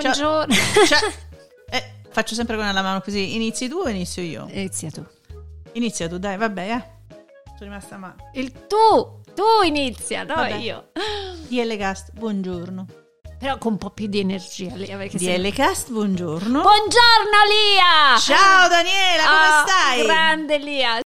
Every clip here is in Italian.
Buongiorno. Ciao. Eh, faccio sempre con la mano così. Inizi tu o inizio io? Inizia tu. Inizia tu, dai, vabbè, eh. Sono rimasta male. Il tu, tu inizia, no Vabbè. io. DL Cast, buongiorno. Però con un po' più di energia, Lia. DL Cast, buongiorno. Buongiorno Lia! Ciao Daniela, come Ah, stai? Grande Lia.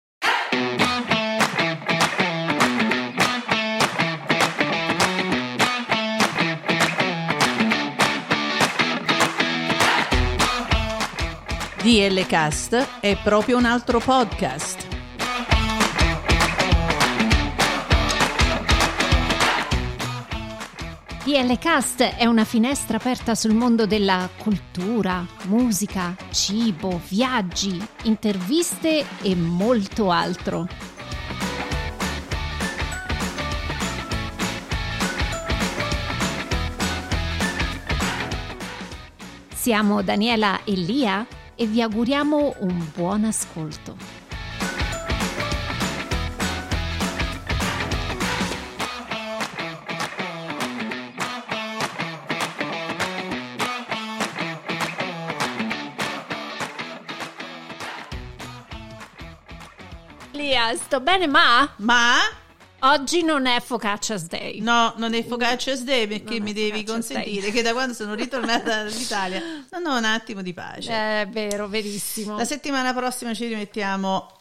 DL Cast è proprio un altro podcast. DL Cast è una finestra aperta sul mondo della cultura, musica, cibo, viaggi, interviste e molto altro. Siamo Daniela e Lia e vi auguriamo un buon ascolto. Sto bene, ma Ma oggi non è Focaccia's Day. no, non è Focaccia's Day perché Non mi devi consentire Day. che da quando sono ritornata dall'Italia non ho un attimo di pace. È vero, verissimo. La settimana prossima ci rimettiamo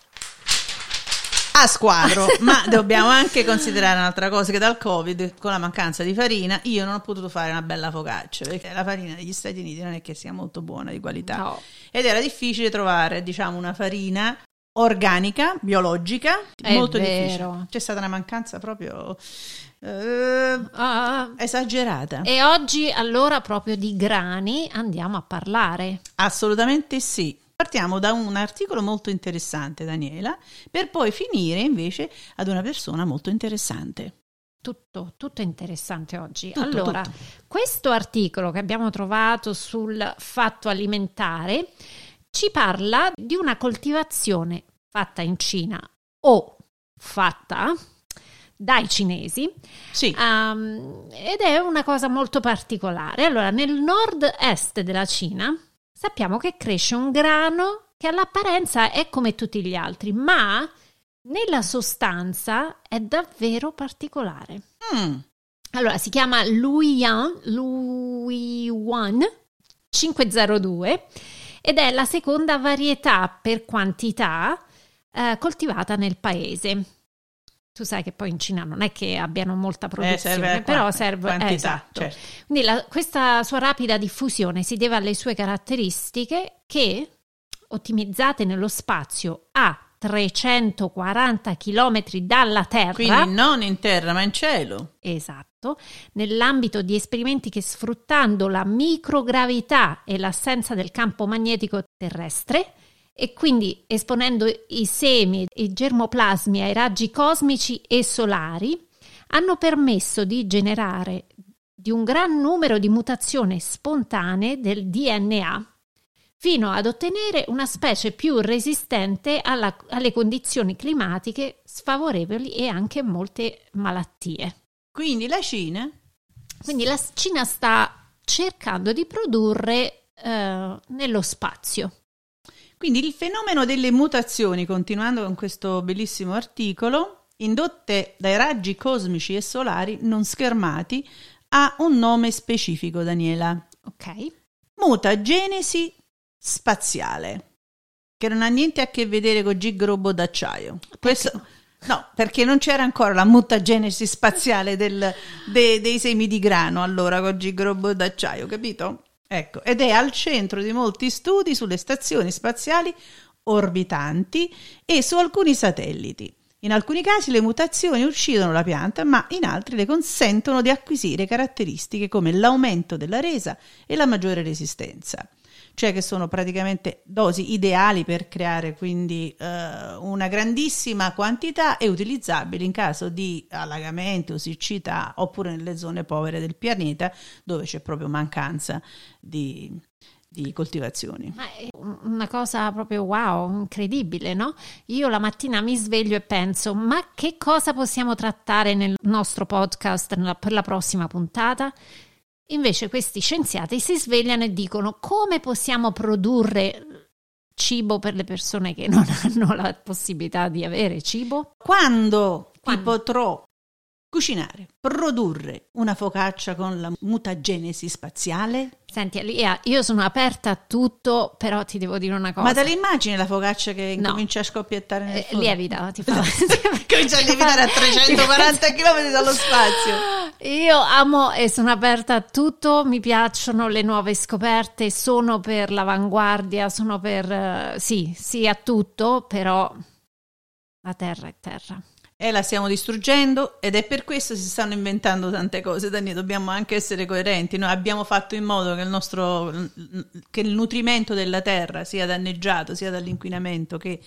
a squadro, ma dobbiamo anche considerare un'altra cosa che dal Covid, con la mancanza di farina, io non ho potuto fare una bella focaccia, perché la farina degli Stati Uniti non è che sia molto buona di qualità. No. Ed era difficile trovare, diciamo, una farina organica, biologica, È molto vero. difficile. C'è stata una mancanza proprio eh, Ah, esagerata. e oggi allora proprio di grani andiamo a parlare. Assolutamente sì. Partiamo da un articolo molto interessante, Daniela, per poi finire invece ad una persona molto interessante. Tutto, tutto interessante oggi. Tutto, allora, tutto. questo articolo che abbiamo trovato sul fatto alimentare ci parla di una coltivazione fatta in Cina o fatta dai cinesi Sì, Um, ed è una cosa molto particolare. Allora, nel nord-est della Cina sappiamo che cresce un grano che all'apparenza è come tutti gli altri, ma nella sostanza è davvero particolare. Mm, Allora, si chiama Luiyuan, Luiyuan 502 ed è la seconda varietà per quantità eh, coltivata nel paese. Tu sai che poi in Cina non è che abbiano molta produzione, eh, serve però qua- serve quantità, eh, esatto. certo. Quindi la- questa sua rapida diffusione si deve alle sue caratteristiche che, ottimizzate nello spazio a 340 km dalla Terra, Quindi non in terra ma in cielo. Esatto, nell'ambito di esperimenti che sfruttando la microgravità e l'assenza del campo magnetico terrestre e quindi esponendo i semi e i germoplasmi ai raggi cosmici e solari, hanno permesso di generare di un gran numero di mutazioni spontanee del DNA fino ad ottenere una specie più resistente alla- alle condizioni climatiche sfavorevoli e anche molte malattie. Quindi la Cina Quindi la Cina sta cercando di produrre eh, nello spazio. Quindi il fenomeno delle mutazioni, continuando con questo bellissimo articolo, indotte dai raggi cosmici e solari non schermati, ha un nome specifico, Daniela. Ok? Mutagenesi spaziale, che non ha niente a che vedere con gig robot d'acciaio. Questo, no, perché non c'era ancora la mutagenesi spaziale del- de- dei semi di grano allora con gig robot d'acciaio, capito? Ecco, ed è al centro di molti studi sulle stazioni spaziali orbitanti e su alcuni satelliti. In alcuni casi le mutazioni uccidono la pianta, ma in altri le consentono di acquisire caratteristiche come l'aumento della resa e la maggiore resistenza. Cioè che sono praticamente dosi ideali per creare quindi eh, una grandissima quantità e utilizzabili in caso di allagamenti o siccità oppure nelle zone povere del pianeta dove c'è proprio mancanza di, di coltivazioni. Ma è una cosa proprio wow, incredibile, no? Io la mattina mi sveglio e penso, ma che cosa possiamo trattare nel nostro podcast per la prossima puntata? Invece questi scienziati si svegliano e dicono come possiamo produrre cibo per le persone che non hanno la possibilità di avere cibo? Quando, Quando? ti potrò Cucinare, produrre una focaccia con la mutagenesi spaziale? Senti Alia, io sono aperta a tutto, però ti devo dire una cosa. Ma te l'immagini la focaccia che no. comincia a scoppiettare nel eh, Lievita, ti fa. comincia a lievitare a 340 km dallo spazio. Io amo e sono aperta a tutto, mi piacciono le nuove scoperte, sono per l'avanguardia, sono per... sì, sì a tutto, però la terra è terra e la stiamo distruggendo ed è per questo che si stanno inventando tante cose. Dani, dobbiamo anche essere coerenti. Noi abbiamo fatto in modo che il nostro che il nutrimento della terra sia danneggiato sia dall'inquinamento che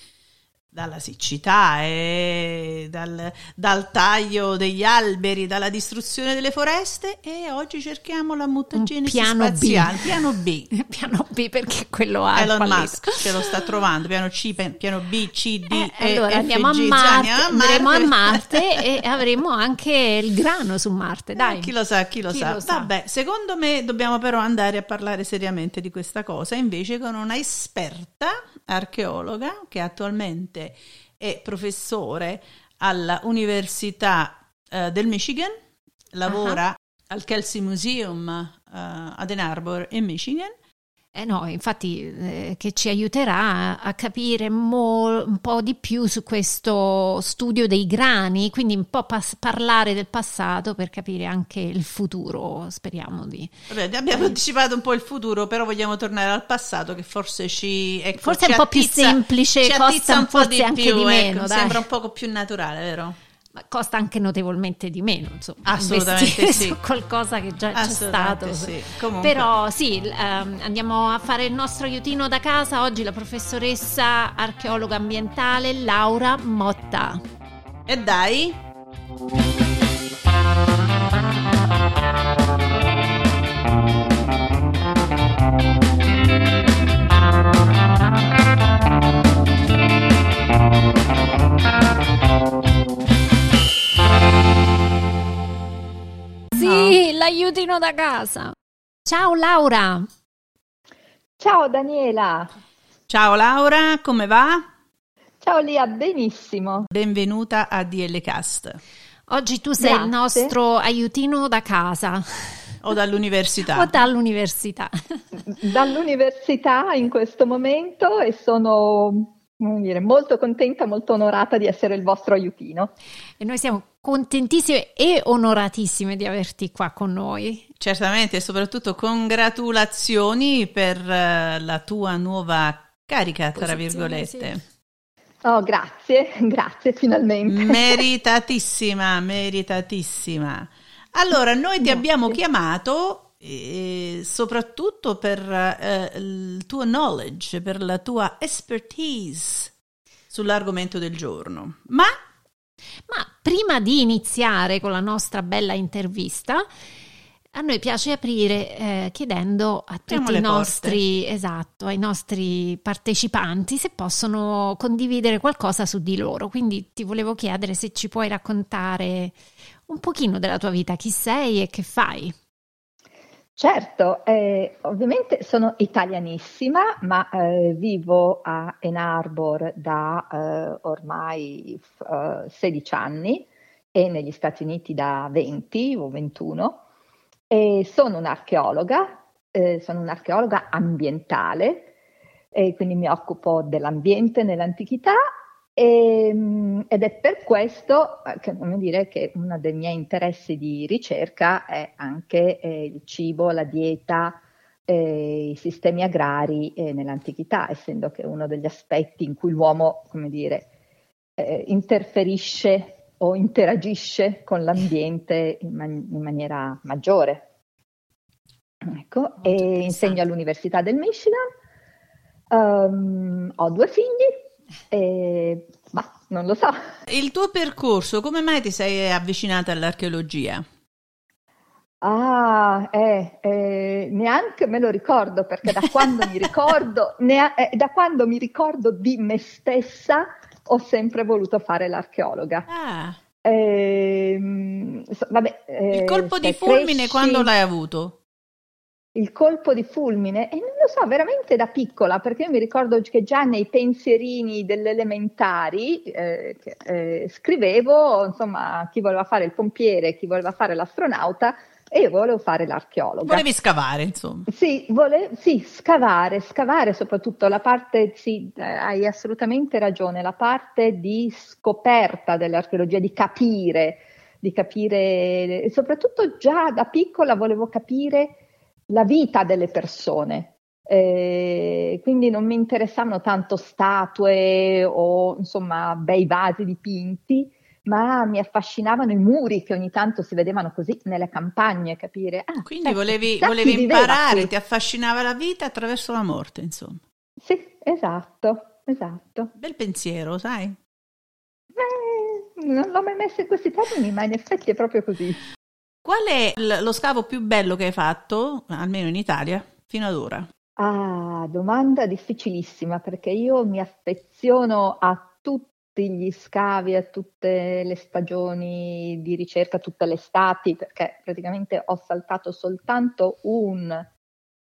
dalla siccità e dal, dal, taglio degli alberi, dalla distruzione delle foreste e oggi cerchiamo la mutagenesi piano spaziale, B. piano B. piano B perché quello ha Elon Musk ce lo sta trovando, piano C, piano B, C, D, eh, e allora F, andiamo, G, a Marte, a andremo a Marte e avremo anche il grano su Marte, dai. Eh, chi lo sa, chi lo, chi sa. lo sa. Vabbè, secondo me dobbiamo però andare a parlare seriamente di questa cosa, invece con una esperta archeologa che attualmente è professore all'Università uh, del Michigan, lavora uh-huh. al Kelsey Museum uh, ad Ann Arbor in Michigan eh no, infatti eh, che ci aiuterà a capire mo- un po' di più su questo studio dei grani, quindi un po' pas- parlare del passato per capire anche il futuro, speriamo di... Vabbè, abbiamo eh. anticipato un po' il futuro, però vogliamo tornare al passato che forse ci... Ecco, forse è un attizza, po' più semplice, costa un po' di più, di meno, ecco, sembra un po' più naturale, vero? Costa anche notevolmente di meno, insomma, assolutamente sì. su qualcosa che già c'è stato. Sì. Però sì, ehm, andiamo a fare il nostro aiutino da casa. Oggi la professoressa archeologa ambientale Laura Motta. E dai. Sì, l'aiutino da casa. Ciao Laura. Ciao Daniela. Ciao Laura, come va? Ciao Lia, benissimo. Benvenuta a DL Cast. Oggi tu sei Grazie. il nostro aiutino da casa. O dall'università. o dall'università. dall'università in questo momento e sono dire, molto contenta, molto onorata di essere il vostro aiutino. E noi siamo contentissime e onoratissime di averti qua con noi. Certamente, e soprattutto congratulazioni per uh, la tua nuova carica, tra virgolette. Sì. Oh, grazie, grazie finalmente. Meritatissima, meritatissima. Allora, noi ti grazie. abbiamo chiamato e soprattutto per eh, il tuo knowledge, per la tua expertise sull'argomento del giorno. Ma ma prima di iniziare con la nostra bella intervista, a noi piace aprire eh, chiedendo a Apriamo tutti i nostri, esatto, ai nostri partecipanti se possono condividere qualcosa su di loro. Quindi ti volevo chiedere se ci puoi raccontare un pochino della tua vita, chi sei e che fai. Certo, eh, ovviamente sono italianissima, ma eh, vivo a Ann Arbor da eh, ormai 16 anni e negli Stati Uniti da 20 o 21 e sono un'archeologa, eh, sono un'archeologa ambientale e quindi mi occupo dell'ambiente nell'antichità e, ehm, ed è per questo eh, che, dire, che uno dei miei interessi di ricerca è anche eh, il cibo, la dieta, eh, i sistemi agrari eh, nell'antichità, essendo che uno degli aspetti in cui l'uomo, come dire, eh, interferisce o interagisce con l'ambiente in, man- in maniera maggiore. Ecco, e insegno all'Università del Michigan. Um, ho due figli, e, ma non lo so. Il tuo percorso, come mai ti sei avvicinata all'archeologia? Ah, eh, eh, neanche me lo ricordo perché da quando mi ricordo, ne, eh, da quando mi ricordo di me stessa ho sempre voluto fare l'archeologa. Ah. Ehm, so, vabbè, Il colpo di fulmine cresci... quando l'hai avuto? Il colpo di fulmine e non lo so, veramente da piccola, perché io mi ricordo che già nei pensierini delle elementari eh, eh, scrivevo, insomma, chi voleva fare il pompiere, chi voleva fare l'astronauta e io volevo fare l'archeologa. Volevi scavare, insomma. Sì, vole- sì, scavare, scavare soprattutto la parte, sì, eh, hai assolutamente ragione, la parte di scoperta dell'archeologia, di capire, di capire, soprattutto già da piccola volevo capire la vita delle persone. Eh, quindi non mi interessavano tanto statue o insomma bei vasi dipinti, ma mi affascinavano i muri che ogni tanto si vedevano così nelle campagne, capire. Ah, quindi volevi, volevi imparare, ti affascinava la vita attraverso la morte, insomma. Sì, esatto, esatto. Bel pensiero, sai? Eh, non l'ho mai messo in questi termini, ma in effetti è proprio così. Qual è lo scavo più bello che hai fatto, almeno in Italia, fino ad ora? Ah, domanda difficilissima perché io mi affeziono a tutti gli scavi, a tutte le stagioni di ricerca, tutte le estati, perché praticamente ho saltato soltanto un,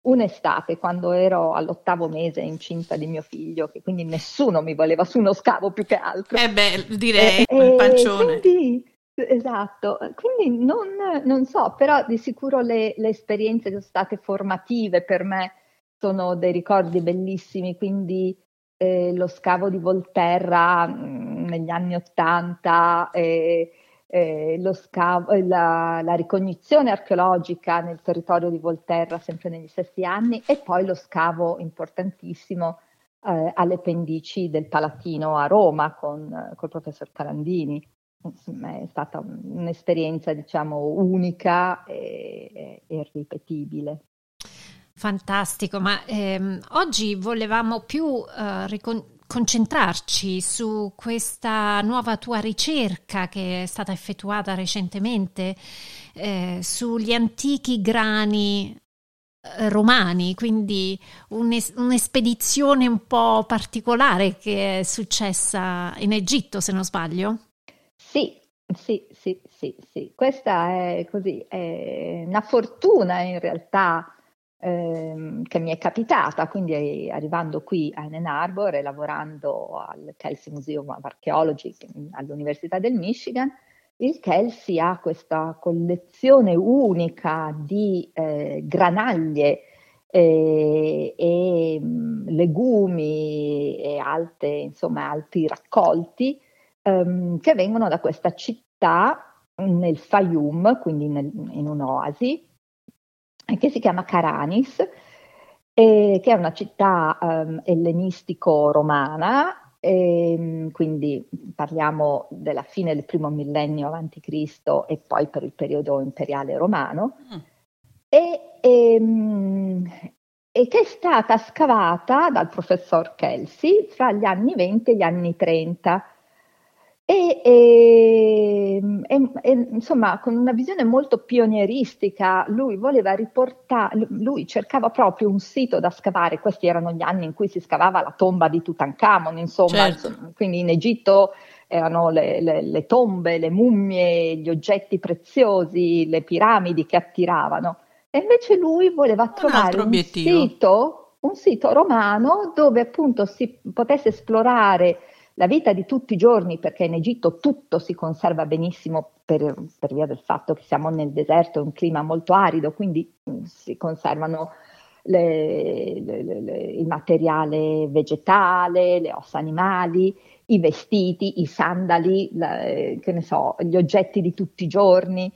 un'estate quando ero all'ottavo mese incinta di mio figlio, che quindi nessuno mi voleva su uno scavo più che altro. Eh beh, direi, e, il pancione. Quindi, Esatto, quindi non, non, so, però di sicuro le, le, esperienze sono state formative per me, sono dei ricordi bellissimi, quindi eh, lo scavo di Volterra mh, mm, negli anni Ottanta, eh, eh, la, la, ricognizione archeologica nel territorio di Volterra sempre negli stessi anni e poi lo scavo importantissimo eh, alle pendici del Palatino a Roma con il professor Carandini è stata un'esperienza, diciamo, unica e, e irripetibile. Fantastico, ma ehm, oggi volevamo più eh, ricon- concentrarci su questa nuova tua ricerca che è stata effettuata recentemente eh, sugli antichi grani eh, romani, quindi un'es- un'espedizione un po' particolare che è successa in Egitto, se non sbaglio. Sì, sì, sì, sì. Questa è così, è una fortuna in realtà ehm, che mi è capitata, quindi arrivando qui a Ann Arbor e lavorando al Kelsey Museum of Archaeology all'Università del Michigan, il Kelsey ha questa collezione unica di eh, granaglie eh, e mm, legumi e altri raccolti ehm, che vengono da questa città nel Fayum, quindi nel, in un'oasi, che si chiama Caranis, eh, che è una città ehm, ellenistico-romana, ehm, quindi parliamo della fine del primo millennio Cristo e poi per il periodo imperiale romano, mm. e, ehm, e, che è stata scavata dal professor Kelsey fra gli anni 20 e gli anni 30 e, e, e, e, insomma, con una visione molto pionieristica, lui voleva riportare, lui cercava proprio un sito da scavare. Questi erano gli anni in cui si scavava la tomba di Tutankhamon, insomma, certo. insomma quindi in Egitto erano le, le, le, tombe, le mummie, gli oggetti preziosi, le piramidi che attiravano. E invece lui voleva un trovare un sito, un sito romano dove appunto si potesse esplorare la vita di tutti i giorni, perché in Egitto tutto si conserva benissimo per, per via del fatto che siamo nel deserto, è un clima molto arido, quindi mm, si conservano le, le, le, il materiale vegetale, le ossa animali, i vestiti, i sandali, la, che ne so, gli oggetti di tutti i giorni.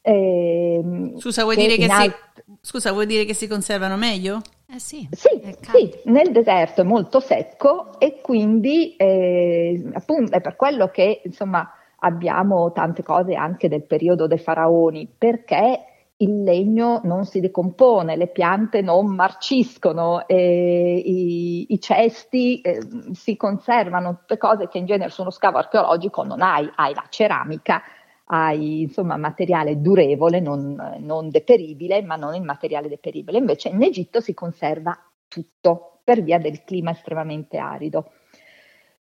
Eh, Scusa, vuoi dire che, alt- si, scusa, vuoi dire che si conservano meglio? Eh sì, sì, sì, nel deserto è molto secco e quindi eh, appunto è per quello che insomma abbiamo tante cose anche del periodo dei faraoni, perché il legno non si decompone, le piante non marciscono, eh, i, i, cesti eh, si conservano, tutte cose che in genere su uno scavo archeologico non hai, hai la ceramica hai insomma materiale durevole, non, non deperibile, ma non il materiale deperibile. Invece in Egitto si conserva tutto per via del clima estremamente arido.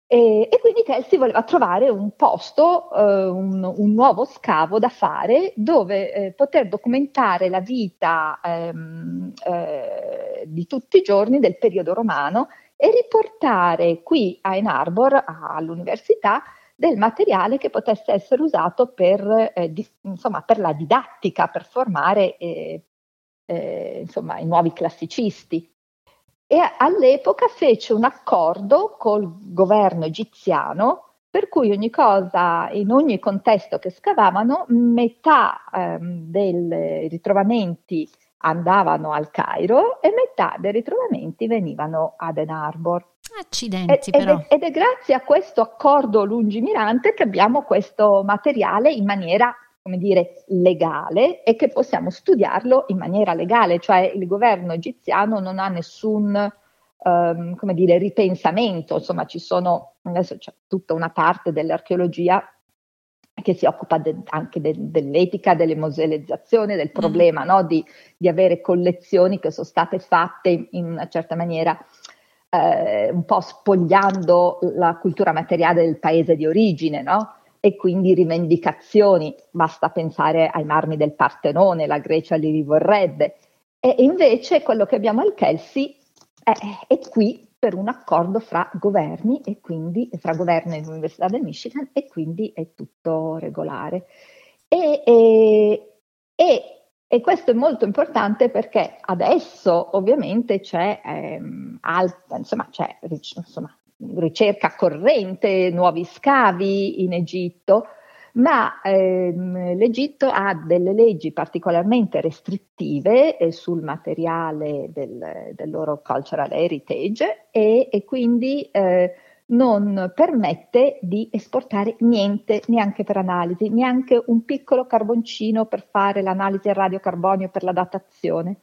E, e, quindi Kelsey voleva trovare un posto, eh, un, un, nuovo scavo da fare dove eh, poter documentare la vita ehm, eh, di tutti i giorni del periodo romano e riportare qui a Ann Arbor, all'università, del materiale che potesse essere usato per, eh, di, insomma, per la didattica, per formare eh, eh, insomma, i nuovi classicisti. E all'epoca fece un accordo col governo egiziano per cui ogni cosa, in ogni contesto che scavavano, metà ehm, dei ritrovamenti andavano al Cairo e metà dei ritrovamenti venivano ad Ann Arbor. Accidenti, ed, però. Ed è, ed è grazie a questo accordo lungimirante che abbiamo questo materiale in maniera come dire, legale e che possiamo studiarlo in maniera legale, cioè il governo egiziano non ha nessun um, come dire, ripensamento, insomma ci sono, adesso c'è tutta una parte dell'archeologia che si occupa de, anche de, dell'etica, delle musealizzazioni, del mm. problema mm. no? di, di, avere collezioni che sono state fatte in una certa maniera eh, un po' spogliando la cultura materiale del paese di origine, no? e quindi rivendicazioni, basta pensare ai marmi del Partenone, la Grecia li rivorrebbe. E invece quello che abbiamo al Kelsey è, è qui per un accordo fra governi e quindi fra governo e l'Università del Michigan e quindi è tutto regolare. E, e, e, e questo è molto importante perché adesso ovviamente c'è, ehm, alta, insomma, c'è insomma, ricerca corrente, nuovi scavi in Egitto, ma ehm, l'Egitto ha delle leggi particolarmente restrittive eh, sul materiale del, del, loro cultural heritage e, e quindi eh, non permette di esportare niente neanche per analisi, neanche un piccolo carboncino per fare l'analisi al radiocarbonio per la datazione.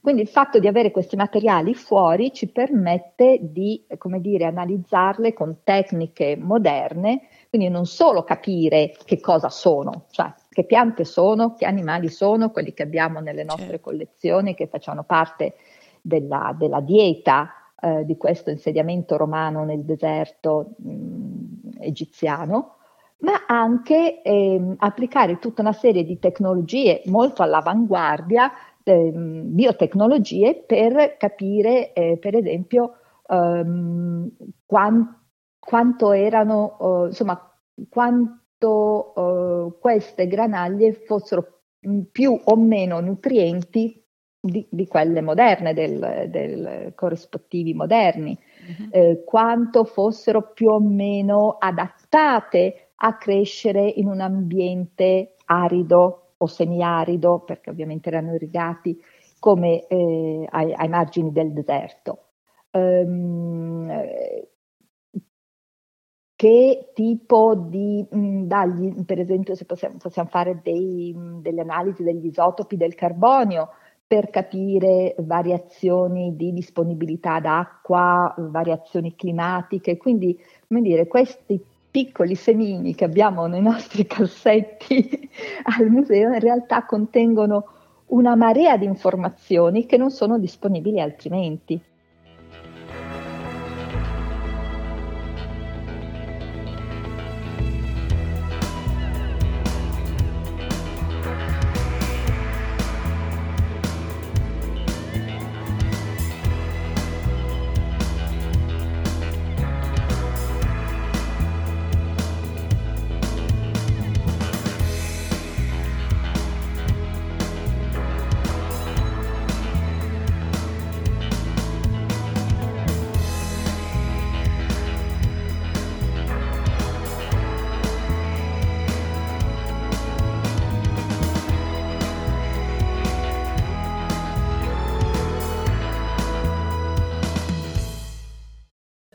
Quindi il fatto di avere questi materiali fuori ci permette di, come dire, analizzarle con tecniche moderne, quindi non solo capire che cosa sono, cioè che piante sono, che animali sono, quelli che abbiamo nelle nostre certo. collezioni, che facciano parte della, della dieta eh, di questo insediamento romano nel deserto mh, egiziano, ma anche eh, applicare tutta una serie di tecnologie molto all'avanguardia eh, biotecnologie per capire, eh, per esempio, ehm, quant, quanto erano, eh, insomma, quanto eh, queste granaglie fossero più o meno nutrienti di, di quelle moderne, del, del corrispettivi moderni, uh-huh. eh, quanto fossero più o meno adattate a crescere in un ambiente arido, o semiarido, perché ovviamente erano irrigati, come eh, ai, ai, margini del deserto. Um, che tipo di mh, mm, dagli, per esempio, se possiamo, possiamo fare dei, mh, mm, delle analisi degli isotopi del carbonio per capire variazioni di disponibilità d'acqua, variazioni climatiche, quindi come dire, questi piccoli semini che abbiamo nei nostri cassetti al museo in realtà contengono una marea di informazioni che non sono disponibili altrimenti.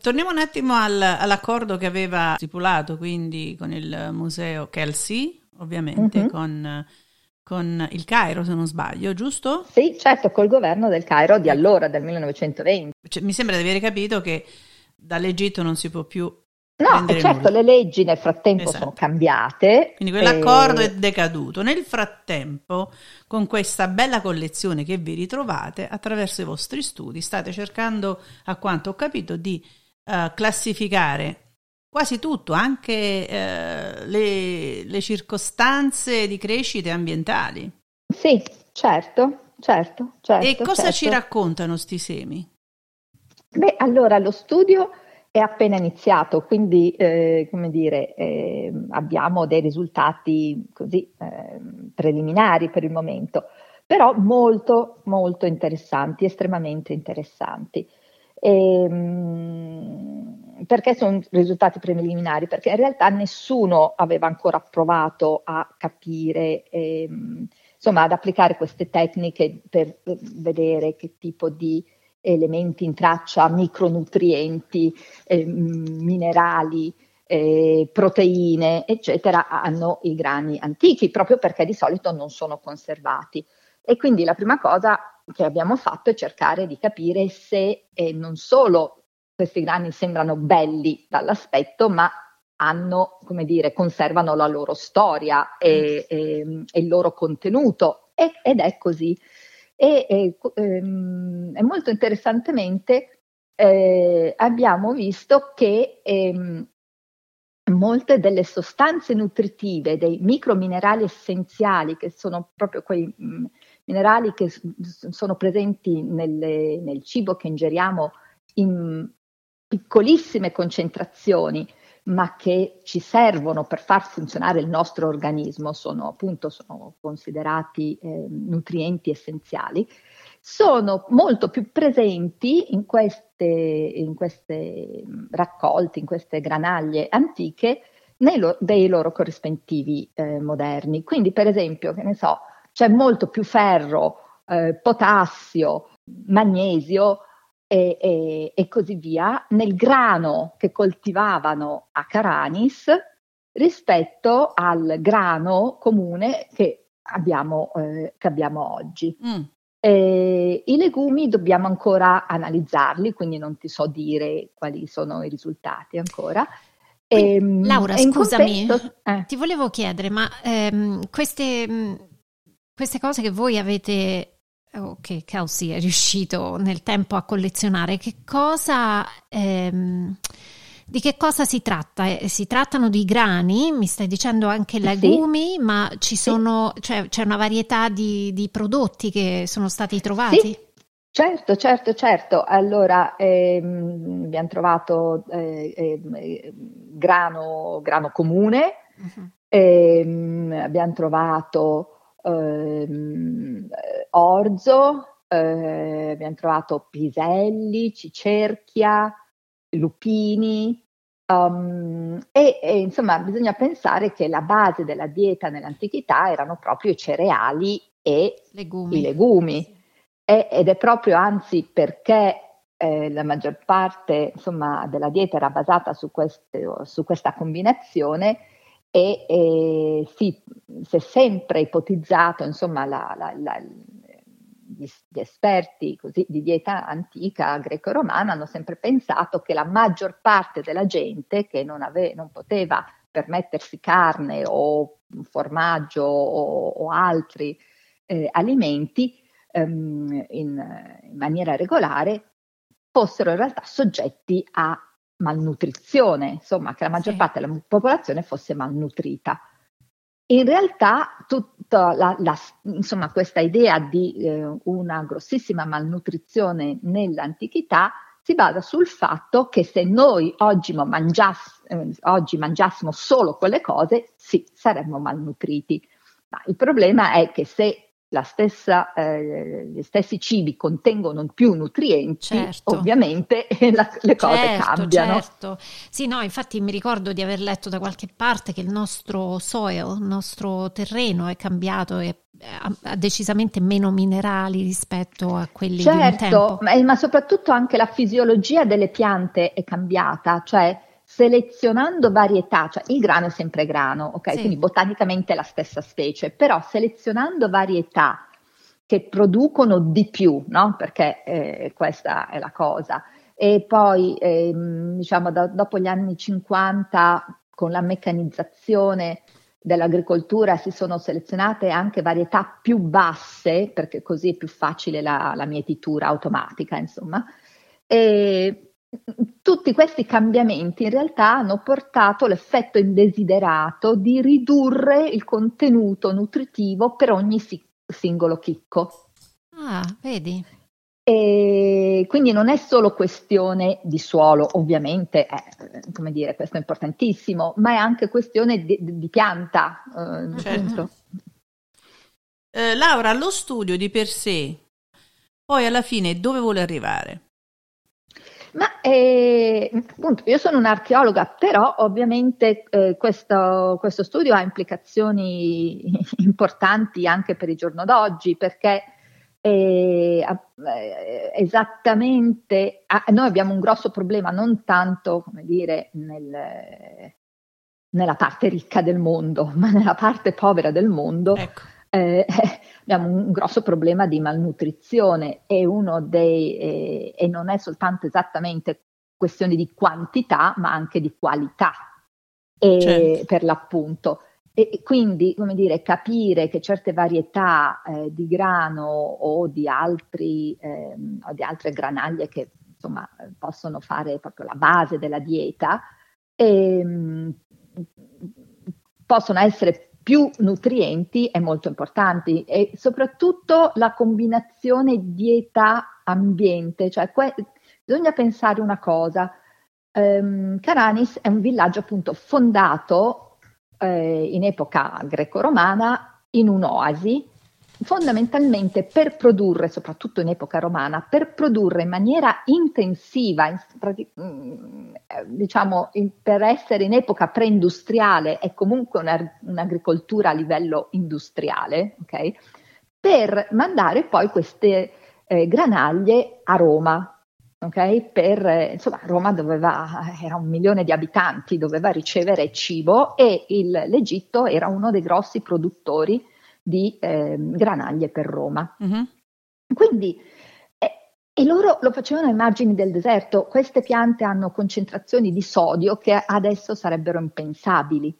Torniamo un attimo al, all'accordo che aveva stipulato quindi con il museo Kelsey, ovviamente mm-hmm. con, con, il Cairo se non sbaglio, giusto? Sì, certo, col governo del Cairo di allora, del 1920. Cioè, mi sembra di aver capito che dall'Egitto non si può più No, certo, nulla. le leggi nel frattempo esatto. sono cambiate. Quindi quell'accordo e... è decaduto. Nel frattempo, con questa bella collezione che vi ritrovate, attraverso i vostri studi, state cercando, a quanto ho capito, di uh, classificare quasi tutto, anche eh, le, le circostanze di crescita ambientali. Sì, certo, certo, certo. E cosa certo. ci raccontano sti semi? Beh, allora lo studio è appena iniziato, quindi eh, come dire, eh, abbiamo dei risultati così eh, preliminari per il momento, però molto, molto interessanti, estremamente interessanti. E, ehm, perché sono risultati preliminari? Perché in realtà nessuno aveva ancora provato a capire, ehm, insomma, ad applicare queste tecniche per vedere che tipo di elementi in traccia, micronutrienti, eh, minerali, eh, proteine, eccetera, hanno i grani antichi, proprio perché di solito non sono conservati. E quindi la prima cosa che abbiamo fatto è cercare di capire se eh, non solo questi grani sembrano belli dall'aspetto, ma hanno, come dire, conservano la loro storia e, e, e il loro contenuto e, ed è così. E, e ehm, molto interessantemente eh, abbiamo visto che ehm, molte delle sostanze nutritive, dei microminerali essenziali, che sono proprio quei mh, mm, minerali che sono presenti nelle, nel cibo che ingeriamo in piccolissime concentrazioni, ma che ci servono per far funzionare il nostro organismo, sono appunto sono considerati eh, nutrienti essenziali, sono molto più presenti in queste, in queste raccolti, in queste granaglie antiche lo, dei loro corrispettivi eh, moderni. Quindi, per esempio, che ne so, c'è molto più ferro, eh, potassio, magnesio e, e, e, così via nel grano che coltivavano a Caranis rispetto al grano comune che abbiamo, eh, che abbiamo oggi. Mm. Eh, I legumi dobbiamo ancora analizzarli, quindi non ti so dire quali sono i risultati ancora. Quindi, ehm, Laura, scusami, contesto, eh. ti volevo chiedere, ma ehm, queste, queste cose che voi avete oh, che Kelsey è riuscito nel tempo a collezionare, che cosa, ehm, di che cosa si tratta? Eh, si trattano di grani, mi stai dicendo anche legumi, sì. ma ci sono, cioè, c'è una varietà di, di, prodotti che sono stati trovati? Sì. Certo, certo, certo. Allora, ehm, abbiamo trovato eh, eh, grano, grano, comune, uh-huh. ehm, abbiamo trovato ehm, orzo, eh, abbiamo trovato piselli, cicerchia, lupini. Um, e, e, insomma bisogna pensare che la base della dieta nell'antichità erano proprio i cereali e legumi. i legumi. E, ed è proprio anzi perché eh, la maggior parte insomma, della dieta era basata su, queste, su questa combinazione e, e sì, si è sempre ipotizzato, insomma, la, la, la, gli, gli, esperti così, di dieta antica greco-romana hanno sempre pensato che la maggior parte della gente che non, ave, non poteva permettersi carne o formaggio o, o altri eh, alimenti ehm, in, in maniera regolare fossero in realtà soggetti a malnutrizione, insomma, che la maggior sì. parte della popolazione fosse malnutrita. In realtà tutta la, la, insomma, questa idea di eh, una grossissima malnutrizione nell'antichità si basa sul fatto che se noi oggi, mangiass- eh, oggi mangiassimo solo quelle cose, sì, saremmo malnutriti. Ma il problema è che se stessa, eh, gli stessi cibi contengono più nutrienti, certo. ovviamente la, le cose certo, cambiano. Certo. Sì, no, infatti mi ricordo di aver letto da qualche parte che il nostro soil, il nostro terreno è cambiato e ha decisamente meno minerali rispetto a quelli certo, di un certo, tempo. Ma, ma soprattutto anche la fisiologia delle piante è cambiata, cioè selezionando varietà, cioè il grano è sempre grano, ok? Sì. Quindi botanicamente è la stessa specie, però selezionando varietà che producono di più, no? Perché eh, questa è la cosa. E poi, eh, diciamo, da, dopo gli anni 50, con la meccanizzazione dell'agricoltura si sono selezionate anche varietà più basse, perché così è più facile la, la mietitura automatica, insomma. E tutti questi cambiamenti in realtà hanno portato l'effetto indesiderato di ridurre il contenuto nutritivo per ogni si- singolo chicco. Ah, vedi. E quindi non è solo questione di suolo, ovviamente, è, come dire, questo è importantissimo, ma è anche questione di, di pianta. Eh, certo. eh, Laura, lo studio di per sé, poi alla fine dove vuole arrivare? Ma eh, appunto, io sono un'archeologa, però ovviamente eh, questo, questo, studio ha implicazioni importanti anche per il giorno d'oggi, perché eh, esattamente noi abbiamo un grosso problema non tanto, come dire, nel, nella parte ricca del mondo, ma nella parte povera del mondo. Ecco. Eh, abbiamo un grosso problema di malnutrizione e, dei, eh, e non è soltanto esattamente questione di quantità, ma anche di qualità eh, certo. per l'appunto. E quindi, come dire, capire che certe varietà eh, di grano o di, altri, eh, o di altre granaglie che insomma possono fare proprio la base della dieta, ehm, possono essere più nutrienti è molto importante e soprattutto la combinazione dieta-ambiente, cioè que- bisogna pensare una cosa, um, Caranis è un villaggio appunto fondato eh, in epoca greco-romana in un'oasi fondamentalmente per produrre, soprattutto in epoca romana, per produrre in maniera intensiva, mm, diciamo per essere in epoca preindustriale e comunque una, un'agricoltura a livello industriale, okay? per mandare poi queste eh, granaglie a Roma. Okay? Per, eh, insomma, Roma doveva, era un milione di abitanti, doveva ricevere cibo e il, l'Egitto era uno dei grossi produttori di eh, granaglie per Roma. Uh-huh. Quindi, eh, e loro lo facevano ai margini del deserto. Queste piante hanno concentrazioni di sodio che adesso sarebbero impensabili.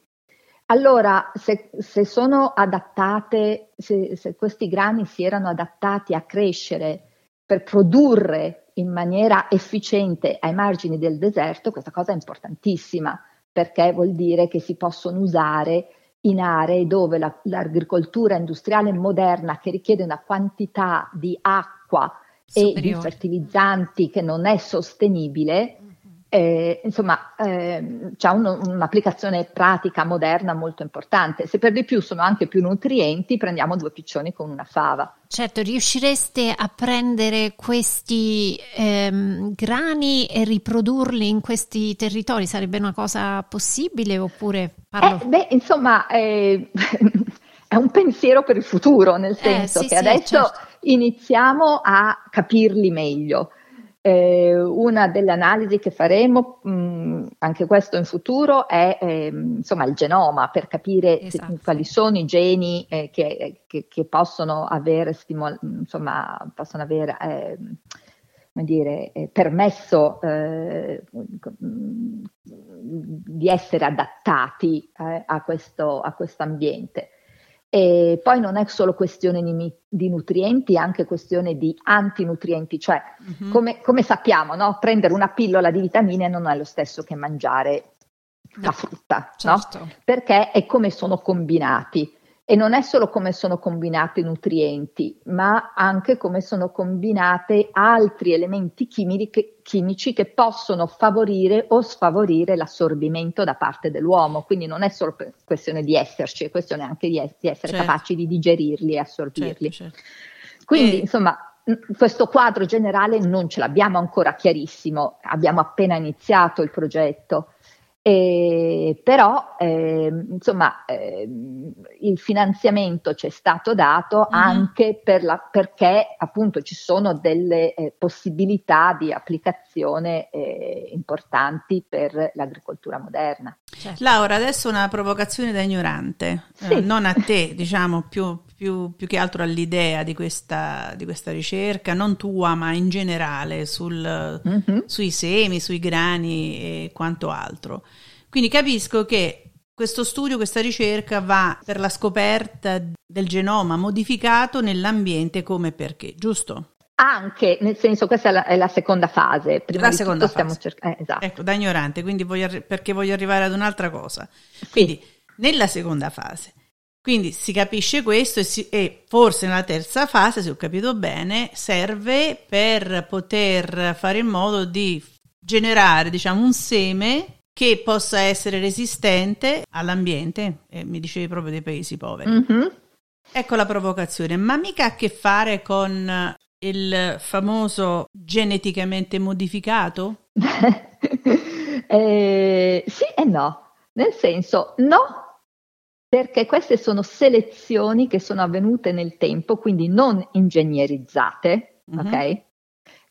Allora, se, se sono adattate, se, se questi grani si erano adattati a crescere per produrre in maniera efficiente ai margini del deserto, questa cosa è importantissima perché vuol dire che si possono usare in aree dove la, l'agricoltura industriale moderna che richiede una quantità di acqua Superiore. e di fertilizzanti che non è sostenibile, eh, insomma, eh, c'è un, un'applicazione pratica moderna molto importante. Se per di più sono anche più nutrienti, prendiamo due piccioni con una fava. Certo, riuscireste a prendere questi ehm, grani e riprodurli in questi territori? Sarebbe una cosa possibile oppure? Parlo... Eh, beh, insomma, eh, è un pensiero per il futuro, nel eh, senso sì, che sì, adesso certo. iniziamo a capirli meglio. Eh, una delle analisi che faremo, mh, mm, anche questo in futuro, è eh, insomma il genoma per capire esatto. se, quali sono i geni eh, che, che, che, possono avere, stimol- insomma, possono avere ehm, come dire, eh, permesso eh, di essere adattati eh, a questo ambiente. E poi non è solo questione di, di, nutrienti, è anche questione di antinutrienti, cioè uh-huh. come, come, sappiamo, no? prendere una pillola di vitamine non è lo stesso che mangiare la frutta, certo. no? perché è come sono combinati. E non è solo come sono combinati i nutrienti, ma anche come sono combinati altri elementi chimici che, possono favorire o sfavorire l'assorbimento da parte dell'uomo. Quindi non è solo questione di esserci, è questione anche di, di essere certo. capaci di digerirli e assorbirli. Certo, certo. Quindi, e... insomma, questo quadro generale non ce l'abbiamo ancora chiarissimo, abbiamo appena iniziato il progetto. Eh, però eh, insomma eh, il finanziamento ci è stato dato mm-hmm. anche per la, perché appunto ci sono delle eh, possibilità di applicazione eh, importanti per l'agricoltura moderna. Certo. Laura, adesso una provocazione da ignorante, eh, sì. non a te, diciamo più, più, più, che altro all'idea di questa, di questa, ricerca, non tua ma in generale sul, mm-hmm. sui semi, sui grani e quanto altro. Quindi capisco che questo studio, questa ricerca va per la scoperta del genoma modificato nell'ambiente come perché, giusto? Anche, nel senso, questa è la, è la seconda fase. Prima la seconda fase. Cerc- eh, esatto. Ecco, da ignorante, quindi voglio, perché voglio arrivare ad un'altra cosa. Quindi, sì. nella seconda fase, quindi si capisce questo e, si, e, forse nella terza fase, se ho capito bene, serve per poter fare in modo di generare, diciamo, un seme che possa essere resistente all'ambiente, e mi dicevi proprio dei paesi poveri. Mm-hmm. Ecco la provocazione, ma mica a che fare con il famoso geneticamente modificato? eh, sì e no, nel senso no, perché queste sono selezioni che sono avvenute nel tempo, quindi non ingegnerizzate, mm-hmm. ok?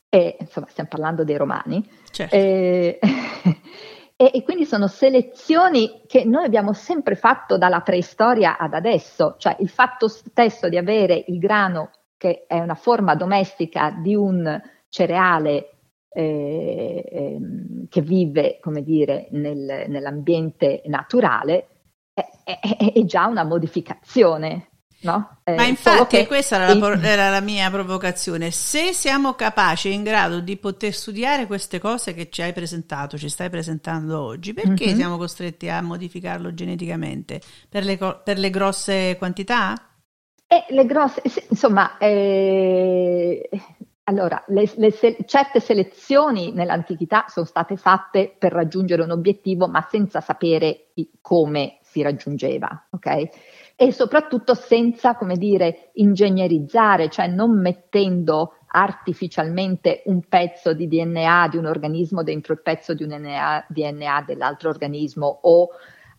E insomma, stiamo parlando dei romani. Certo. Eh, E, e, quindi sono selezioni che noi abbiamo sempre fatto dalla preistoria ad adesso, cioè il fatto stesso di avere il grano, che è una forma domestica di un cereale eh, eh, che vive, come dire, nel, nell'ambiente naturale, è, è, è, già una modificazione. No? Eh, Ma infatti questa era la, era la, mia provocazione. Se siamo capaci e in grado di poter studiare queste cose che ci hai presentato, ci stai presentando oggi, perché mm-hmm. siamo costretti a modificarlo geneticamente? Per le, per le grosse quantità? Eh, le grosse, insomma, eh, allora, le, le se- certe selezioni nell'antichità sono state fatte per raggiungere un obiettivo, ma senza sapere come si raggiungeva, ok? E soprattutto senza, come dire, ingegnerizzare, cioè non mettendo artificialmente un pezzo di DNA di un organismo dentro il pezzo di un DNA, DNA dell'altro organismo o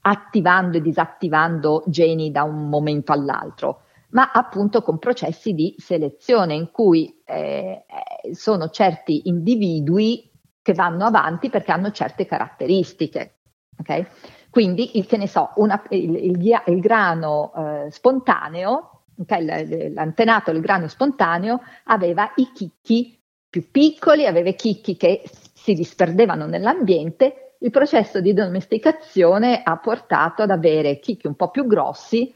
attivando e disattivando geni da un momento all'altro, ma appunto con processi di selezione in cui eh, sono certi individui che vanno avanti perché hanno certe caratteristiche. Okay? Quindi, il, che ne so, una, il, il, il, grano eh, spontaneo, okay, l'antenato del grano spontaneo aveva i chicchi più piccoli, aveva i chicchi che si disperdevano nell'ambiente. Il processo di domesticazione ha portato ad avere chicchi un po' più grossi,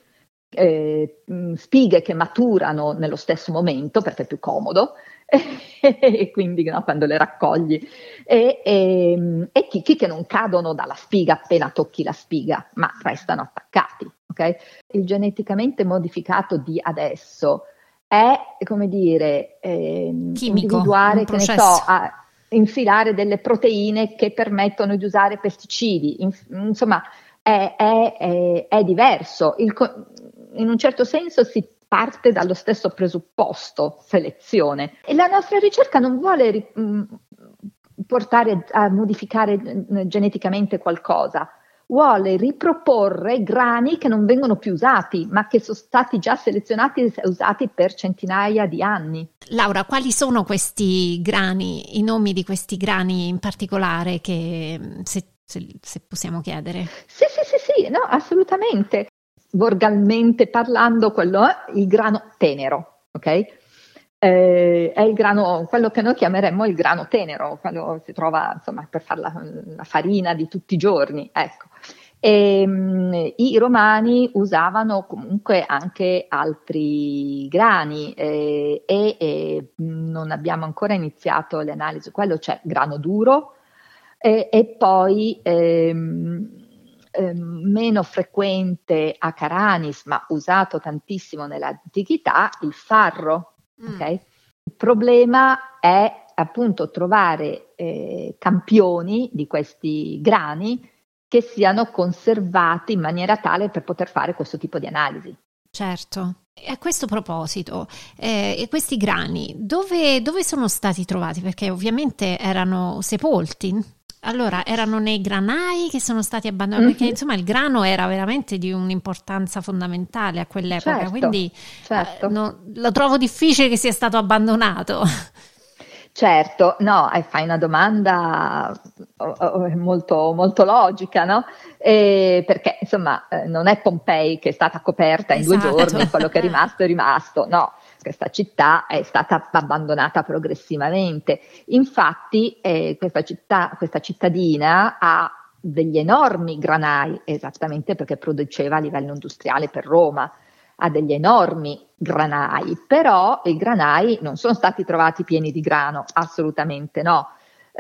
eh, spighe che maturano nello stesso momento perché è più comodo e quindi no, quando le raccogli, e, e, e, chicchi che non cadono dalla spiga appena tocchi la spiga, ma restano attaccati. Okay? Il geneticamente modificato di adesso è, come dire, eh, Chimico, individuare, che ne so, a, infilare delle proteine che permettono di usare pesticidi, in, insomma, è, è, è, è diverso. Il, in un certo senso si parte dallo stesso presupposto, selezione. E la nostra ricerca non vuole mm, portare a modificare mm, geneticamente qualcosa, vuole riproporre grani che non vengono più usati, ma che sono stati già selezionati e usati per centinaia di anni. Laura, quali sono questi grani, i nomi di questi grani in particolare che mm, se, se, se possiamo chiedere? Sì, sì, sì, sì, no, assolutamente volgarmente parlando, quello è il grano tenero, ok? Eh, è il grano, quello che noi chiameremmo il grano tenero, quello si trova insomma per fare la, la farina di tutti i giorni, ecco. E, mh, I romani usavano comunque anche altri grani eh, e, e, non abbiamo ancora iniziato le analisi, quello c'è grano duro e, e poi ehm, eh, meno frequente a Caranis, ma usato tantissimo nell'antichità, il farro. Mm. Okay? Il problema è appunto trovare eh, campioni di questi grani che siano conservati in maniera tale per poter fare questo tipo di analisi. Certo. E a questo proposito, eh, questi grani dove, dove, sono stati trovati? Perché ovviamente erano sepolti allora, erano nei granai che sono stati abbandonati, mm-hmm. perché insomma il grano era veramente di un'importanza fondamentale a quell'epoca, certo, quindi certo. Eh, no, lo trovo difficile che sia stato abbandonato. Certo, no, fai una domanda molto, molto logica, no? Eh, perché insomma eh, non è Pompei che è stata coperta in esatto. due giorni, quello che è rimasto è rimasto, no questa città è stata abbandonata progressivamente. Infatti eh, questa, città, questa cittadina ha degli enormi granai, esattamente perché produceva a livello industriale per Roma. ha degli enormi granai, però i granai non sono stati trovati pieni di grano, assolutamente no.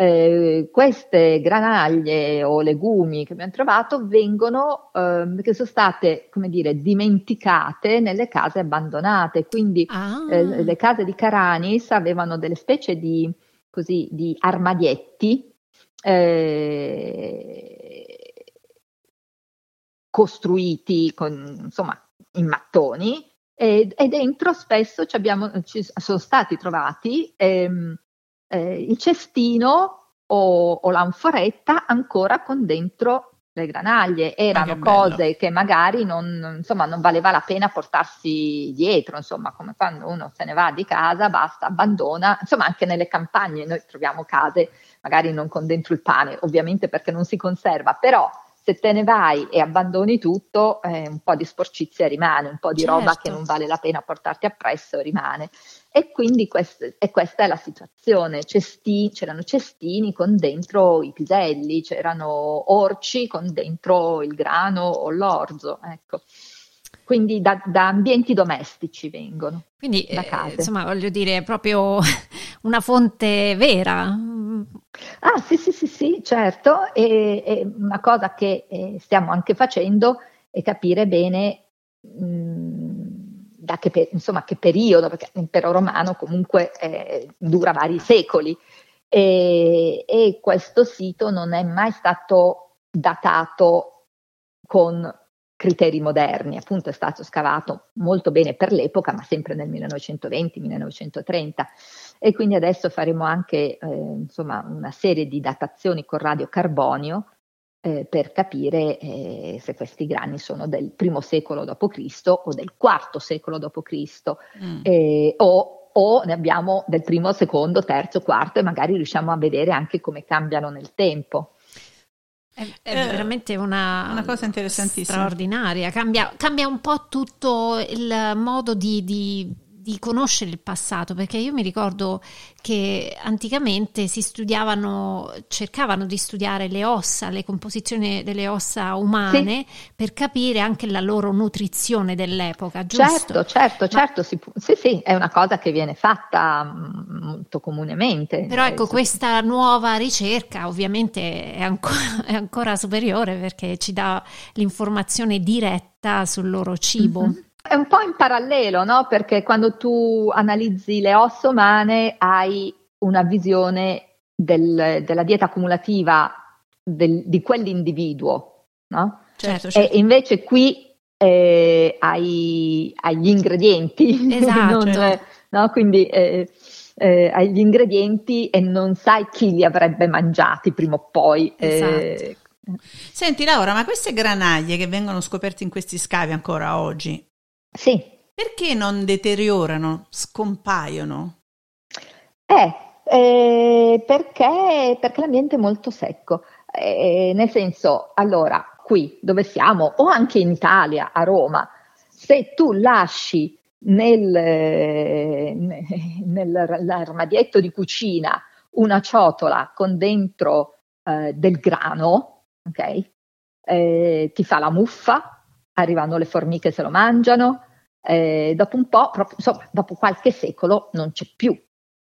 Eh, queste granaglie o legumi che abbiamo trovato vengono, eh, che sono state, come dire, dimenticate nelle case abbandonate. Quindi ah. eh, le case di Caranis avevano delle specie di, così, di armadietti eh, costruiti con, insomma, in mattoni e, e dentro spesso ci, abbiamo, ci sono stati trovati ehm, eh, il cestino o, o, l'anforetta ancora con dentro le granaglie. Erano che cose che magari non, insomma, non valeva la pena portarsi dietro, insomma, come quando uno se ne va di casa, basta, abbandona. Insomma, anche nelle campagne noi troviamo case magari non con dentro il pane, ovviamente perché non si conserva, però se te ne vai e abbandoni tutto, eh, un po' di sporcizia rimane, un po' di certo. roba che non vale la pena portarti appresso rimane. E quindi quest- e questa è la situazione. Cesti- c'erano cestini con dentro i piselli, c'erano orci con dentro il grano o l'orzo. Ecco. Quindi da, da ambienti domestici vengono. Quindi, eh, insomma, voglio dire, è proprio una fonte vera. Ah, sì, sì, sì, sì, certo. E, e una cosa che eh, stiamo anche facendo è capire bene mh, mm, da che, per, insomma, che periodo, perché l'impero romano comunque eh, dura vari secoli e, e questo sito non è mai stato datato con criteri moderni, appunto è stato scavato molto bene per l'epoca, ma sempre nel 1920-1930 e quindi adesso faremo anche eh, insomma, una serie di datazioni con radiocarbonio eh, per capire eh, se questi grani sono del primo secolo d.C. o del quarto secolo d.C. Mm. O, o ne abbiamo del primo, secondo, terzo, quarto e magari riusciamo a vedere anche come cambiano nel tempo. È, è eh, veramente una, una, cosa interessantissima. Straordinaria, cambia, cambia, un po' tutto il modo di, di di conoscere il passato, perché io mi ricordo che anticamente si studiavano, cercavano di studiare le ossa, le composizioni delle ossa umane sì. per capire anche la loro nutrizione dell'epoca, giusto? Certo, certo, Ma... certo, sì, sì, sì, è una cosa che viene fatta mm, molto comunemente. Però ecco, questa nuova ricerca ovviamente è ancora, è ancora superiore perché ci dà l'informazione diretta sul loro cibo. Mm-hmm. È un po' in parallelo, no? Perché quando tu analizzi le ossa umane hai una visione del, della dieta accumulativa del, di quell'individuo, no? Certo, certo. E invece qui eh, hai, hai, gli ingredienti, esatto, non, certo. no? Quindi eh, eh, hai gli ingredienti e non sai chi li avrebbe mangiati prima o poi. Eh, esatto. Senti Laura, ma queste granaglie che vengono scoperte in questi scavi ancora oggi, sì. Perché non deteriorano, scompaiono? Eh, eh perché, perché, l'ambiente è molto secco. Eh, nel senso, allora, qui dove siamo, o anche in Italia, a Roma, se tu lasci nel, nell'armadietto di cucina una ciotola con dentro eh, del grano, ok? Eh, ti fa la muffa, arrivano le formiche se lo mangiano, eh, dopo un po', proprio, insomma, dopo qualche secolo non c'è più.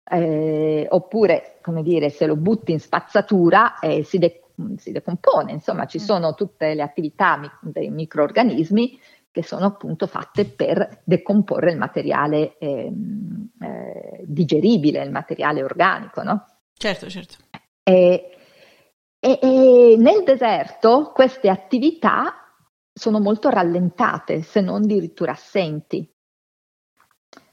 Eh, oppure, come dire, se lo butti in spazzatura eh, si, de- si, decompone, insomma, ci mm. sono tutte le attività mi- dei microorganismi che sono appunto fatte per decomporre il materiale ehm, eh, digeribile, il materiale organico, no? Certo, certo. E, e, e nel deserto queste attività sono molto rallentate, se non addirittura assenti,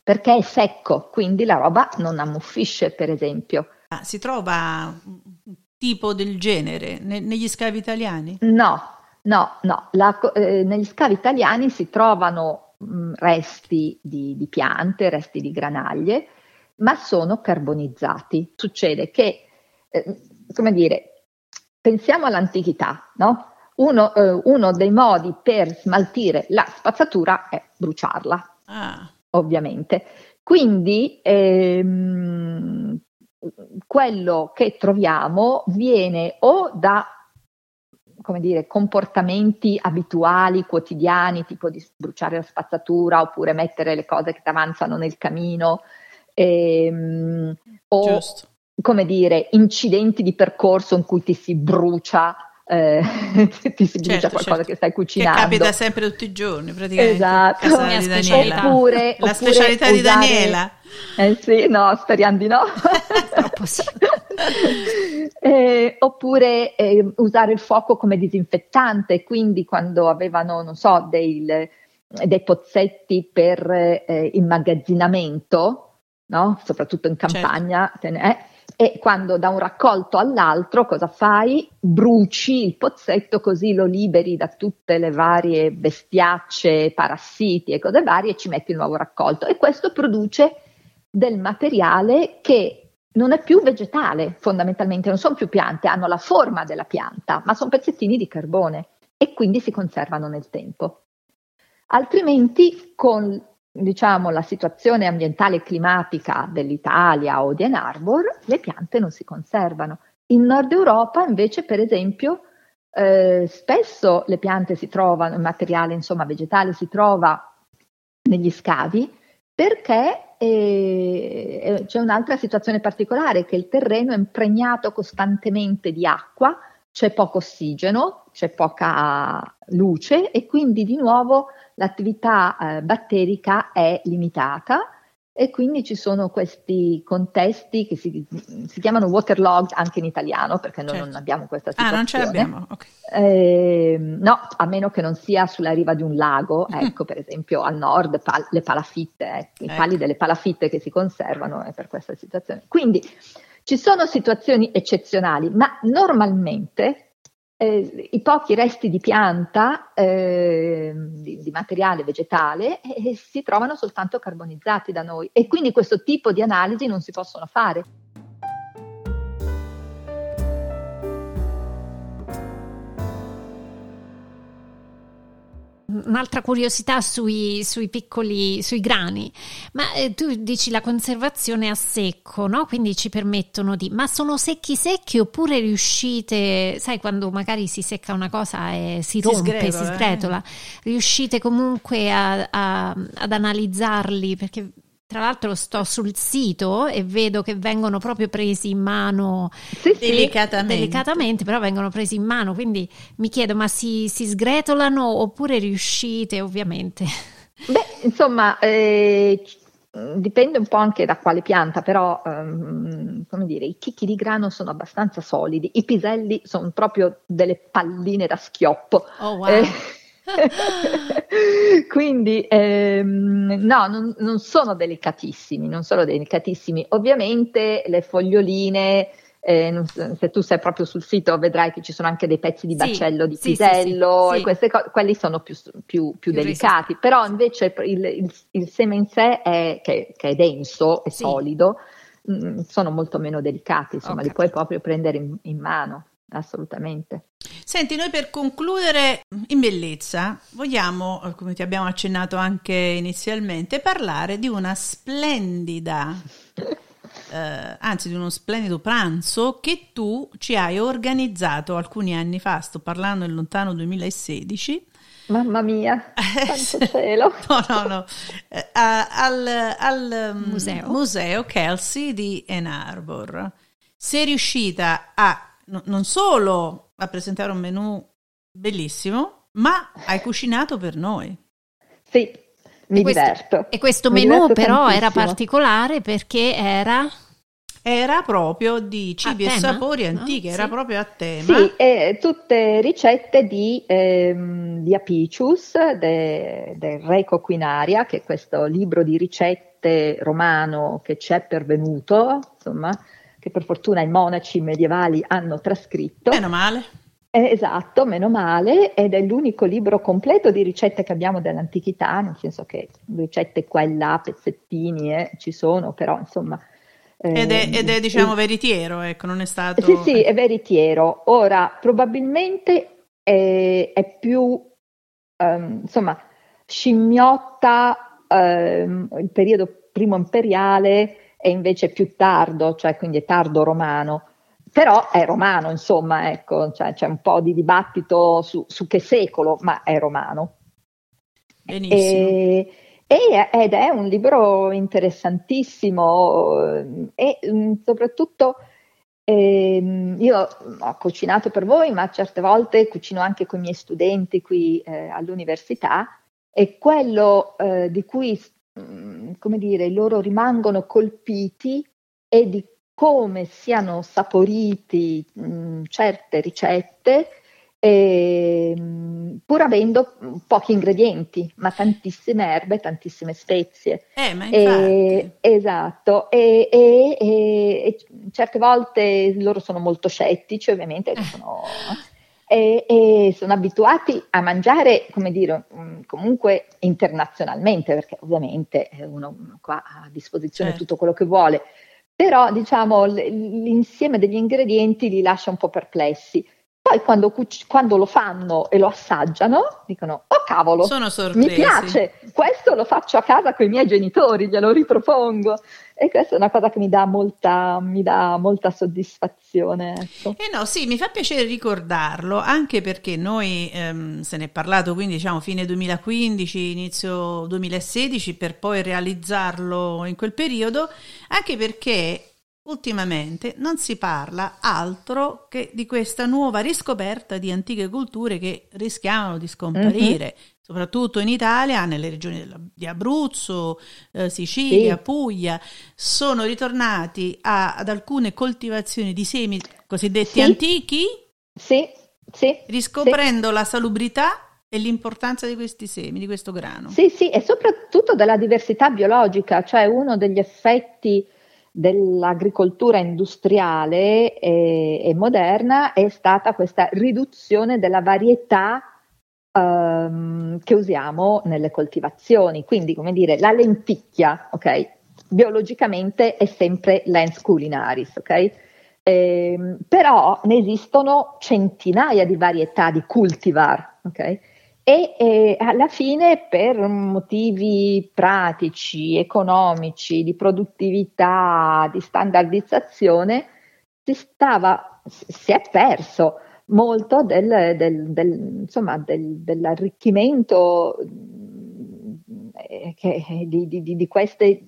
perché è secco, quindi la roba non ammuffisce, per esempio. Ah, si trova un tipo del genere ne- negli scavi italiani? No, no, no. La, eh, negli scavi italiani si trovano mh, mm, resti di, di piante, resti di granaglie, ma sono carbonizzati. Succede che, eh, come dire, pensiamo all'antichità, no? Uno, eh, uno, dei modi per smaltire la spazzatura è bruciarla, ah. ovviamente. Quindi ehm, quello che troviamo viene o da come dire, comportamenti abituali, quotidiani, tipo di bruciare la spazzatura oppure mettere le cose che ti avanzano nel camino, ehm, o Giusto. come dire, incidenti di percorso in cui ti si brucia eh, ti si brucia Certo, qualcosa certo. che stai Che cucinando. capita sempre tutti i giorni, praticamente. Esatto. di. Oppure, La oppure specialità di usare- Daniela. Eh sì, no, speriamo di no. Troppo sì. Eh, oppure eh, usare il fuoco come disinfettante, quindi quando avevano, non so, dei, dei pozzetti per eh, immagazzinamento, no? soprattutto in Certo. campagna, te ne- eh, e quando da un raccolto all'altro cosa fai? Bruci il pozzetto così lo liberi da tutte le varie bestiacce, parassiti e cose varie e ci metti il nuovo raccolto. E questo produce del materiale che non è più vegetale fondamentalmente, non sono più piante, hanno la forma della pianta, ma sono pezzettini di carbone e quindi si conservano nel tempo. Altrimenti con diciamo, la situazione ambientale e climatica dell'Italia o di Ann Arbor, le piante non si conservano. In Nord Europa invece, per esempio, eh, spesso le piante si trovano, il materiale insomma vegetale si trova negli scavi perché eh, c'è un'altra situazione particolare che il terreno è impregnato costantemente di acqua, c'è poco ossigeno, c'è poca luce e quindi di nuovo l'attività eh, batterica è limitata e quindi ci sono questi contesti che si, si chiamano waterlogged anche in italiano perché noi Certo. non abbiamo questa Ah, situazione. non ce l'abbiamo. ok. Eh, no, a meno che non sia sulla riva di un lago, ecco per esempio al nord pal- le palafitte, ecco, i Ecco. pali delle palafitte che si conservano è per questa situazione. Quindi ci sono situazioni eccezionali, ma normalmente eh, i pochi resti di pianta, eh, di, di materiale vegetale, eh, si trovano soltanto carbonizzati da noi e quindi questo tipo di analisi non si possono fare. Un'altra curiosità sui, sui piccoli, sui grani, ma eh, tu dici la conservazione a secco, no? Quindi ci permettono di, ma sono secchi secchi oppure riuscite, sai quando magari si secca una cosa e si rompe, sgretola, si eh. sgretola, riuscite comunque a- a- ad analizzarli perché tra l'altro sto sul sito e vedo che vengono proprio presi in mano Sì, sì. Delicatamente. delicatamente, però vengono presi in mano, quindi mi chiedo, ma si, si sgretolano oppure riuscite, ovviamente? Beh, insomma, eh, dipende un po' anche da quale pianta, però, ehm, come dire, i chicchi di grano sono abbastanza solidi, i piselli sono proprio delle palline da schioppo. Oh wow. Eh, Quindi ehm, no, non, non sono delicatissimi, non sono delicatissimi. Ovviamente le foglioline, eh, se tu sei proprio sul sito vedrai che ci sono anche dei pezzi di baccello di sì, sì, pisello sì, e sì. queste cose, quelli sono più, più- più Più delicati, però invece il, il- il seme in sé è, che, che è denso e Sì. solido, mm, sono molto meno delicati, insomma, Ho li puoi proprio prendere in, in mano, assolutamente. Senti, noi per concludere in bellezza vogliamo, eh, come ti abbiamo accennato anche inizialmente, parlare di una splendida, eh, anzi di uno splendido pranzo che tu ci hai organizzato alcuni anni fa, sto parlando del lontano 2016. Mamma mia, quanto cielo! No, no, no, Eh, al, al, um, Museo. museo Kelsey di Ann Arbor. Sei riuscita a no- non solo a presentare un menù bellissimo, ma hai cucinato per noi. Sì, mi questo- diverto. E questo Mi menù però era tantissimo. particolare perché era... Era proprio di cibi A e tema? sapori No? antichi, era Sì. proprio a tema. Sì, e tutte ricette di, ehm, di Apicius, de- del Re Coquinaria, che è questo libro di ricette romano che ci è pervenuto, insomma, che per fortuna i monaci medievali hanno trascritto. Meno male. Eh, esatto, meno male, ed è l'unico libro completo di ricette che abbiamo dell'antichità, nel senso che ricette qua e là, pezzettini, eh, ci sono, però insomma... Ed è, ehm, ed è, diciamo veritiero, ecco, non è stato... Sì, sì, è veritiero. Ora, probabilmente è, è più, ehm, insomma, scimmiotta ehm, il periodo primo imperiale e invece più tardo, cioè quindi è tardo romano. però è romano, insomma, ecco, cioè, c'è un po' di dibattito su, su che secolo, ma è romano. Benissimo. E, e, ed è un libro interessantissimo e mm, soprattutto eh, io ho cucinato per voi, ma certe volte cucino anche con i miei studenti qui eh, all'università e quello eh, di cui, come dire, loro rimangono colpiti è di come siano saporiti mh, mm, certe ricette eh, pur avendo pochi ingredienti, ma tantissime erbe, tantissime spezie. Eh, ma infatti. esatto, e, e, e, certe volte loro sono molto scettici, ovviamente, eh. sono, e, sono abituati a mangiare, come dire, mm, comunque internazionalmente, perché ovviamente uno qua ha a disposizione certo. tutto quello che vuole, però diciamo l'insieme degli ingredienti li lascia un po' perplessi. Poi quando, cuc- quando, lo fanno e lo assaggiano, dicono, oh cavolo, mi piace, questo lo faccio a casa con i miei genitori, glielo ripropongo. E questa è una cosa che mi dà molta, mi dà molta soddisfazione. Ecco. Eh no, sì, mi fa piacere ricordarlo, anche perché noi ehm, se ne è parlato, quindi diciamo fine 2015, inizio 2016, per poi realizzarlo in quel periodo, anche perché Ultimamente non si parla altro che di questa nuova riscoperta di antiche culture che rischiavano di scomparire, mm-hmm. soprattutto in Italia, nelle regioni di Abruzzo, eh, Sicilia, sì. Puglia, sono ritornati a, ad alcune coltivazioni di semi cosiddetti sì. antichi, sì. Sì. riscoprendo la salubrità e l'importanza di questi semi, di questo grano. Sì, sì, e soprattutto della diversità biologica, cioè uno degli effetti dell'agricoltura industriale e, e, moderna è stata questa riduzione della varietà um, che usiamo nelle coltivazioni. Quindi, come dire, la lenticchia, ok? Biologicamente è sempre lens culinaris, ok? Eh, però ne esistono centinaia di varietà di cultivar, ok? E eh, alla fine per motivi pratici, economici, di produttività, di standardizzazione, si, stava, si è perso molto del, del, del, insomma, dell'arricchimento eh, che, di, di, di, queste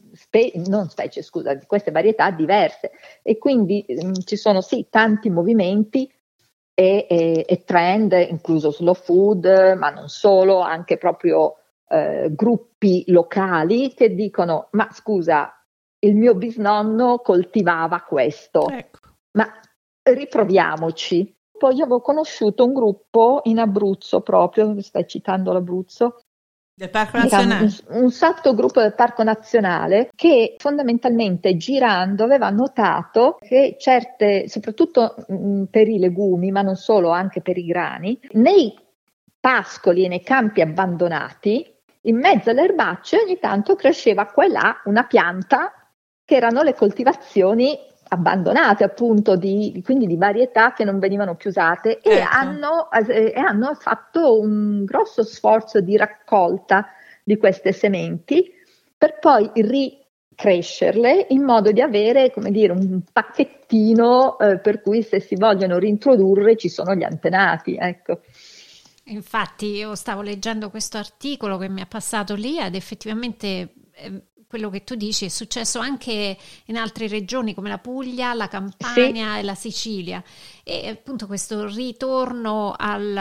non specie, scusa, di queste varietà diverse. E quindi mh, ci sono sì tanti movimenti e, e, e trend, incluso slow food, ma non solo, anche proprio eh, gruppi locali che dicono: Ma scusa, il mio bisnonno coltivava questo, ecco. ma riproviamoci. Poi avevo conosciuto un gruppo in Abruzzo proprio, stai citando l'Abruzzo, del Parco Nazionale? Un, un sottogruppo del Parco Nazionale che fondamentalmente girando aveva notato che certe, soprattutto mh, mm, per i legumi, ma non solo, anche per i grani, nei pascoli e nei campi abbandonati, in mezzo alle erbacce ogni tanto cresceva qua e là una pianta che erano le coltivazioni abbandonate appunto di, quindi di varietà che non venivano più usate e, ecco. hanno, eh, e hanno fatto un grosso sforzo di raccolta di queste sementi per poi ricrescerle in modo di avere come dire un pacchettino eh, per cui se si vogliono rintrodurre ci sono gli antenati ecco Infatti io stavo leggendo questo articolo che mi è passato lì ed effettivamente eh, quello che tu dici è successo anche in altre regioni come la Puglia, la Campania sì. e la Sicilia. E appunto questo ritorno al,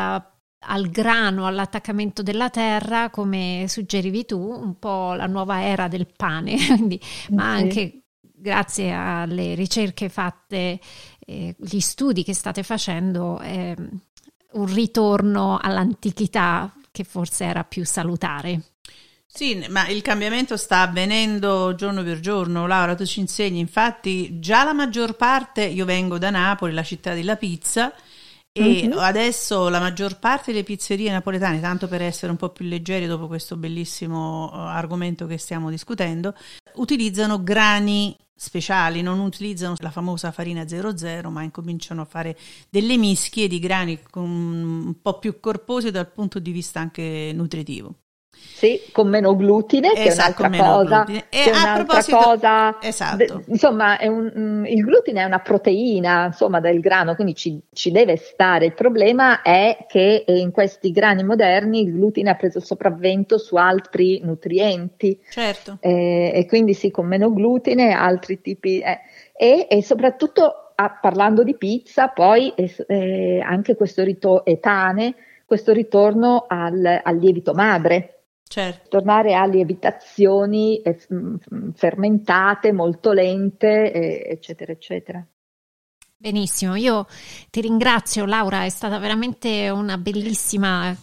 al grano, all'attaccamento della terra, come suggerivi tu, un po' la nuova era del pane, quindi, ma anche grazie alle ricerche fatte, eh, gli studi che state facendo, eh, un ritorno all'antichità che forse era più salutare. Sì, ma il cambiamento sta avvenendo giorno per giorno. Laura, tu ci insegni. Infatti, già la maggior parte, io vengo da Napoli, la città della pizza, e mm-hmm. adesso la maggior parte delle pizzerie napoletane, tanto per essere un po' più leggeri dopo questo bellissimo uh, argomento che stiamo discutendo, utilizzano grani speciali, non utilizzano la famosa farina 00, ma incominciano a fare delle mischie di grani un po' più corposi dal punto di vista anche nutritivo. Sì, con meno glutine, esatto, che è un'altra cosa. Glutine. E a proposito, cosa, esatto. Insomma, un, mm, il glutine è una proteina insomma, del grano, quindi ci, ci, deve stare. Il problema è che in questi grani moderni il glutine ha preso il sopravvento su altri nutrienti. Certo. Eh, e quindi sì, con meno glutine, altri tipi. Eh, e, e soprattutto ah, parlando di pizza, poi eh, anche questo rito etane, questo ritorno al, al lievito madre Certo. Tornare a lievitazioni eh, fermentate, molto lente, eccetera, eccetera. Benissimo, io ti ringrazio Laura, è stata veramente una bellissima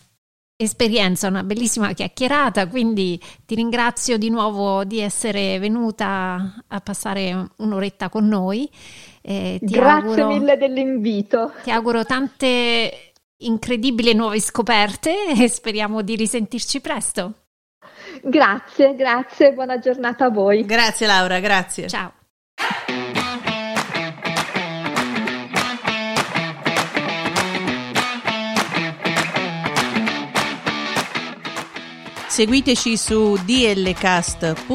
esperienza, una bellissima chiacchierata, quindi ti ringrazio di nuovo di essere venuta a passare un'oretta con noi. Eh, Grazie auguro, mille dell'invito. Ti auguro tante incredibili nuove scoperte e speriamo di risentirci presto. Grazie, grazie, buona giornata a voi. Grazie Laura, grazie. Ciao. Seguiteci su dlcast.com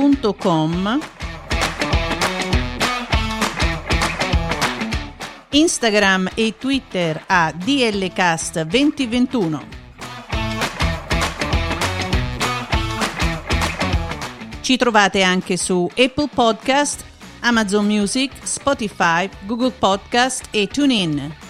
Instagram e Twitter a DLCast2021. Ci trovate anche su Apple Podcast, Amazon Music, Spotify, Google Podcast e TuneIn.